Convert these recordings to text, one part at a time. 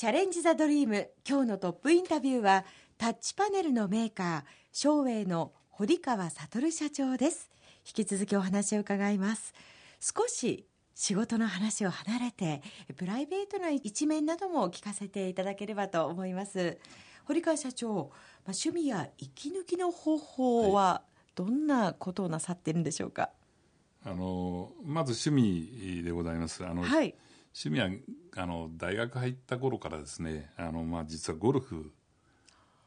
チャレンジ・ザ・ドリーム今日のトップインタビューはタッチパネルのメーカー照英の堀川悟社長です。引き続きお話を伺います。少し仕事の話を離れてプライベートな一面なども聞かせていただければと思います。堀川社長、まあ、趣味や息抜きの方法はどんなことをなさっているんでしょうか、あのまず趣味でございます。あの、はい、趣味はあの大学入った頃からですねあの、まあ、実はゴルフ、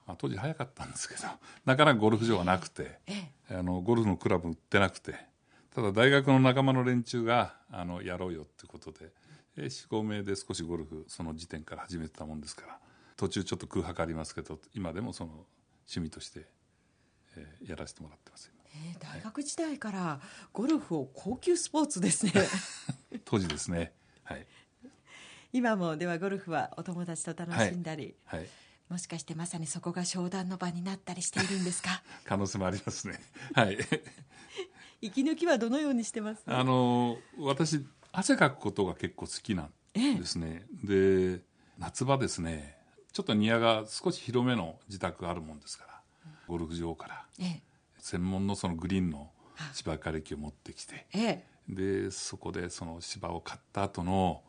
まあ、当時早かったんですけど なかなかゴルフ場がなくて、あのゴルフのクラブ売ってなくてただ大学の仲間の連中があのやろうよってことで45名で少しゴルフその時点から始めてたもんですから途中ちょっと空白ありますけど今でもその趣味として、えー、やらせてもらってますえー、大学時代からゴルフを高級スポーツですね。当時ですね。はい今もではゴルフはお友達と楽しんだり、はい、はい、もしかしてまさにそこが商談の場になったりしているんですか？可能性もありますね。はい。息抜きはどのようにしてます、あの私汗かくことが結構好きなんですね、ええ、で夏場ですねちょっと庭が少し広めの自宅があるもんですから、ゴルフ場から、ええ、専門のそのグリーンの芝刈り機を持ってきて、ええ、でそこでその芝を刈った後の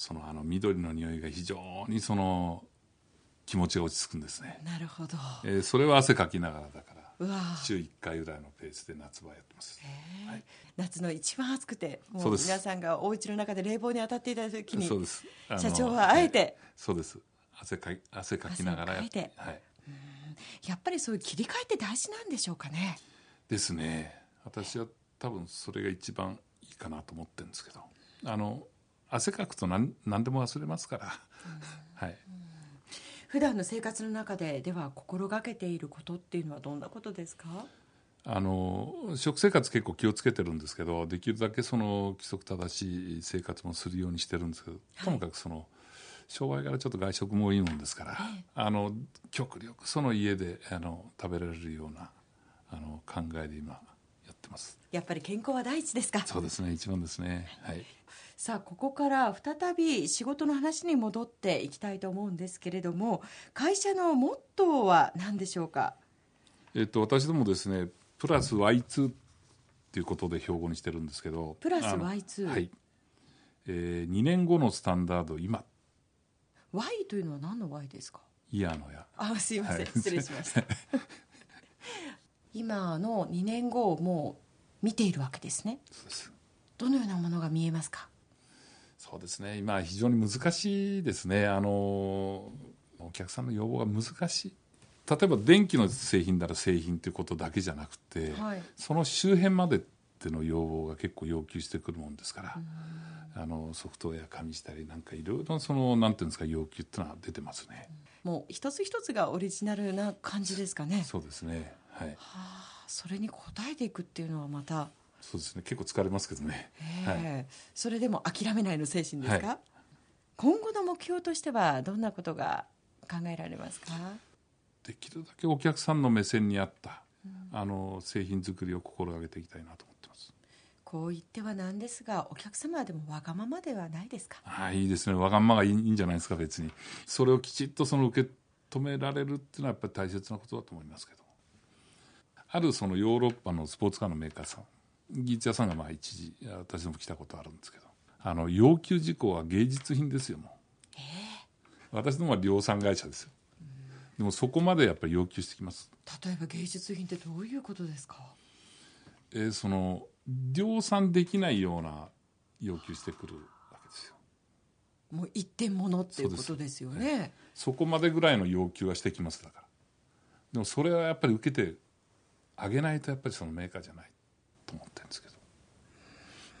そのあの緑の匂いが非常にその気持ちが落ち着くんですね。なるほど、えー、それは汗かきながらだから週1回ぐらいのペースで夏場やってます、はい、夏の一番暑くてもう皆さんがお家の中で冷房に当たっていた時にそうです。社長はあえて、そうです。汗か汗かきながらやって、はい、やっぱりそういう切り替えって大事なんでしょうかね。ですね。私は多分それが一番いいかなと思ってるんですけど。あの汗かくと何何でも忘れますから、はい、普段の生活の中ででは心がけていることっていうのはどんなことですか？あの食生活結構気をつけてるんですけどできるだけその規則正しい生活もするようにしてるんですけど、ともかくその商売からちょっと外食もいいもんですから、あの極力その家であの食べられるようなあの考えで今やってます。やっぱり健康は第一ですか？そうですね。一番ですね。はいさあここから再び仕事の話に戻っていきたいと思うんですけれども会社のモットーは何でしょうか？えっと私どもですねプラス Y2 っていうことで標語にしてるんですけどプラス Y2 はい、えー、2年後のスタンダード今。Y というのは何の Y ですか？イヤーのや。あすいません、はい、失礼しました。今の2年後をもう見ているわけですね。そうです。どのようなものが見えますか？そうですね今非常に難しいですねあのお客さんの要望が難しい例えば電気の製品なら製品ということだけじゃなくて、はい、その周辺までっての要望が結構要求してくるもんですから、あのソフトウェア加味したりなんかいろいろそのなんていうんですか要求っていうのは出てますね。もう一つ一つがオリジナルな感じですかね。そうですね。はい。はあ、それに応えていくっていうのはまた。そうですね。結構疲れますけどね。はい。それでも諦めないの精神ですか？はい、今後の目標としてはどんなことが考えられますか？できるだけお客さんの目線に合った、うん、あの製品作りを心がけていきたいなとこう言ってはなんですがお客様でもわがままではないですか？あいいですねわがままがいいんじゃないですか別にそれをきちっとその受け止められるっていうのはやっぱり大切なことだと思いますけどあるそのヨーロッパのスポーツカーのメーカーさん技術屋さんがまあ一時私も来たことあるんですけど。あの要求事項は芸術品ですよもう、えー、私どもは量産会社ですよ。でもそこまでやっぱり要求してきます。例えば芸術品ってどういうことですか？えー、その量産できないような要求してくるわけですよ。もう一点物っていうことですよね。そこまでぐらいの要求はしてきますだから。でもそれはやっぱり受けてあげないとやっぱりそのメーカーじゃないと思ってるんですけど。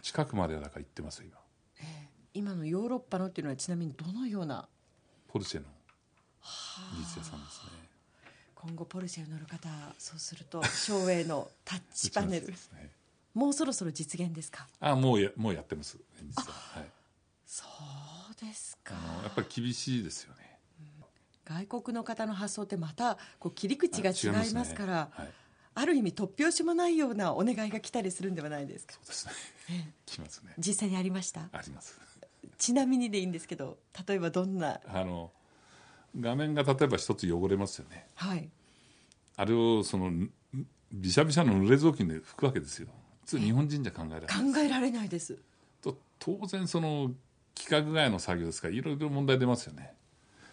近くまではだから行ってます今、えー、今のヨーロッパのっていうのはちなみにどのような？ポルシェの技術屋さんですね。今後ポルシェを乗る方そうすると照英のタッチパネル。ですね。もうそろそろ実現ですか？あもうやもうやってます実は。はい。そうですか。やっぱり厳しいですよね、うん、外国の方の発想ってまたこう切り口が違いますから、ねはい、ある意味突拍子もないようなお願いが来たりするんではないですか？そうですね、来ますね。実際にありました？あります。ちなみにでいいんですけど例えばどんな？あの画面が例えば一つ汚れますよね。はい。あれをそのびしゃびしゃの濡れ雑巾で拭くわけですよ。普通日本人じゃ考えられない考えられないです。と当然その規格外の作業ですからいろいろ問題出ますよね。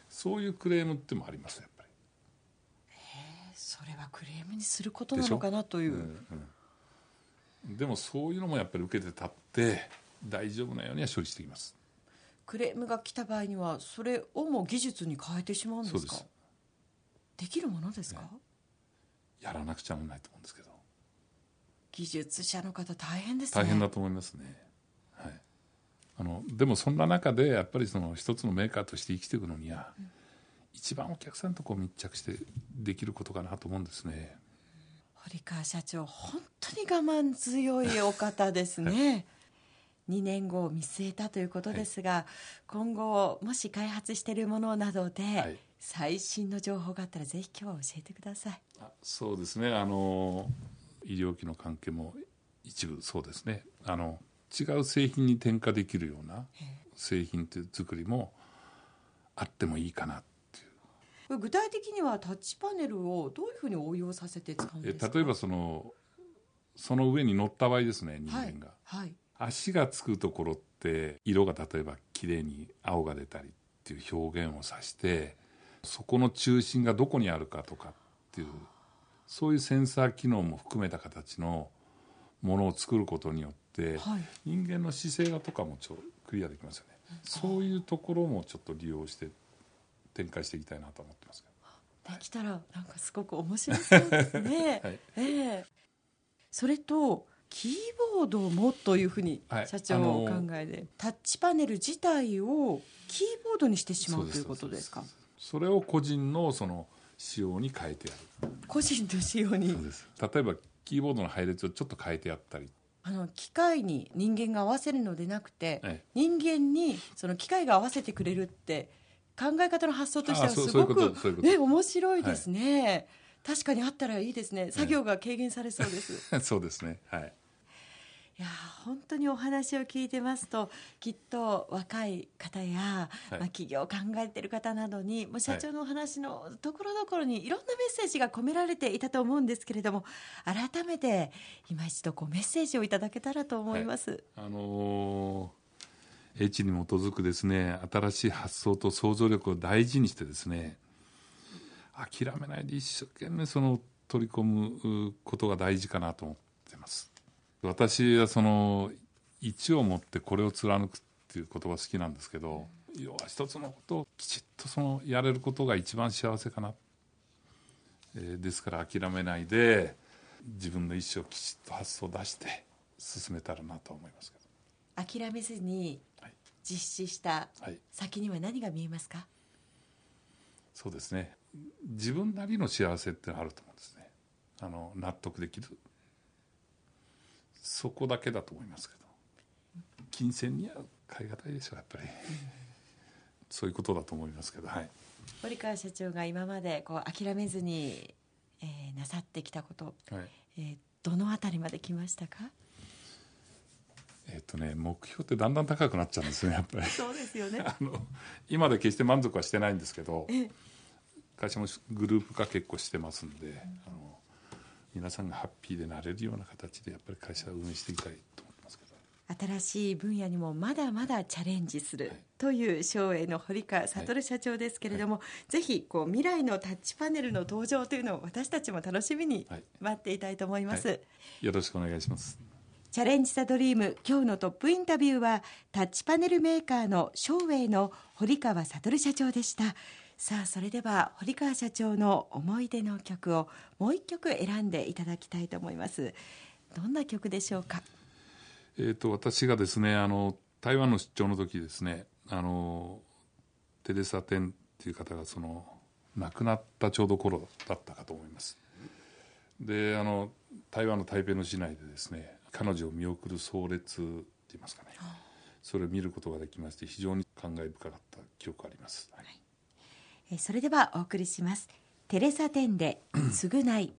そういうクレームってもありますやっぱりそれはクレームにすることなのかなという、でもそういうのもやっぱり受けて立って大丈夫なようには処理していきます。クレームが来た場合にはそれをも技術に変えてしまうんですか？できるものですか、ね。やらなくちゃならないと思うんですけど。技術者の方大変ですね。大変だと思いますね、はい、あのでもそんな中でやっぱりその一つのメーカーとして生きていくのには、うん、一番お客さんとこう密着してできることかなと思うんですね。堀川社長本当に我慢強いお方ですね、はい。2年後を見据えたということですが、はい、今後もし開発しているものなどで、はい、最新の情報があったらぜひ今日は教えてください。そうですね。あの医療機の関係も一部そうですね。あの違う製品に転化できるような製品という作りもあってもいいかな具体的にはタッチパネルをどういうふうに応用させて使うんですか？例えばそのその上に乗った場合ですね人間が、はい、はい足がつくところって色が例えば綺麗に青が出たりっていう表現を指してそこの中心がどこにあるかとかっていうそういうセンサー機能も含めた形のものを作ることによって、はい、人間の姿勢がとかもちょクリアできますよね、そういうところもちょっと利用して展開していきたいなと思ってますできたらなんかすごく面白そうですね。はい、えー、それとキーボードもというふうに社長お考えで、はい、タッチパネル自体をキーボードにしてしまうということですか？それを個人のその仕様に変えてやる。個人の仕様に？例えばキーボードの配列をちょっと変えてやったり。あの機械に人間が合わせるのでなくて、ええ、人間にその機械が合わせてくれるって考え方の発想としてはすごくね面白いですね、はい。確かにあったらいいですね。作業が軽減されそうです、そうですね。はい。いや本当にお話を聞いてますときっと若い方や、はい、まあ、企業を考えている方などにもう社長のお話のところどころにいろんなメッセージが込められていたと思うんですけれども改めて今一度こうメッセージをいただけたらと思います。はい、あのー、英知に基づくですね新しい発想と想像力を大事にしてですね諦めないで一生懸命その取り込むことが大事かなと思ってます。私はその一を持ってこれを貫くっていう言葉好きなんですけど要は一つのことをきちっとそのやれることが一番幸せかな、えー、ですから諦めないで自分の意思をきちっと発想を出して進めたらなと思いますけど。諦めずに実施した先には何が見えますか、はい、そうですね。自分なりの幸せってのあると思うんですね。あの納得できる。そこだけだと思いますけど。金銭には買い難いでしょうやっぱり、そういうことだと思いますけどはい。堀川社長が今までこう諦めずに、えー、なさってきたこと、はい。えー、どのあたりまで来ましたか？えっ、とね目標ってだんだん高くなっちゃうんですねやっぱり。そうですよね。あの今で決して満足はしてないんですけど会社もグループ化結構してますんで、うん、あの皆さんがハッピーでなれるような形でやっぱり会社を運営していきたいと思ってますけど。新しい分野にもまだまだチャレンジする、という省営の堀川悟社長ですけれども、はい、ぜひこう未来のタッチパネルの登場というのを私たちも楽しみに待っていたいと思います、はい、よろしくお願いしますチャレンジ・ザ・ドリーム今日のトップインタビューはタッチパネルメーカーの省営の堀川悟社長でした。さあそれでは堀川社長の思い出の曲をもう一曲選んでいただきたいと思います。どんな曲でしょうか？えっ、ー、と私がですねあの台湾の出張の時ですねあのテレサ・テンっていう方がその亡くなったちょうど頃だったかと思います。であの台湾の台北の市内でですね彼女を見送る葬列って言いますかね。それを見ることができまして非常に感慨深かった記憶あります、はい。それではお送りします。テレサテンで償い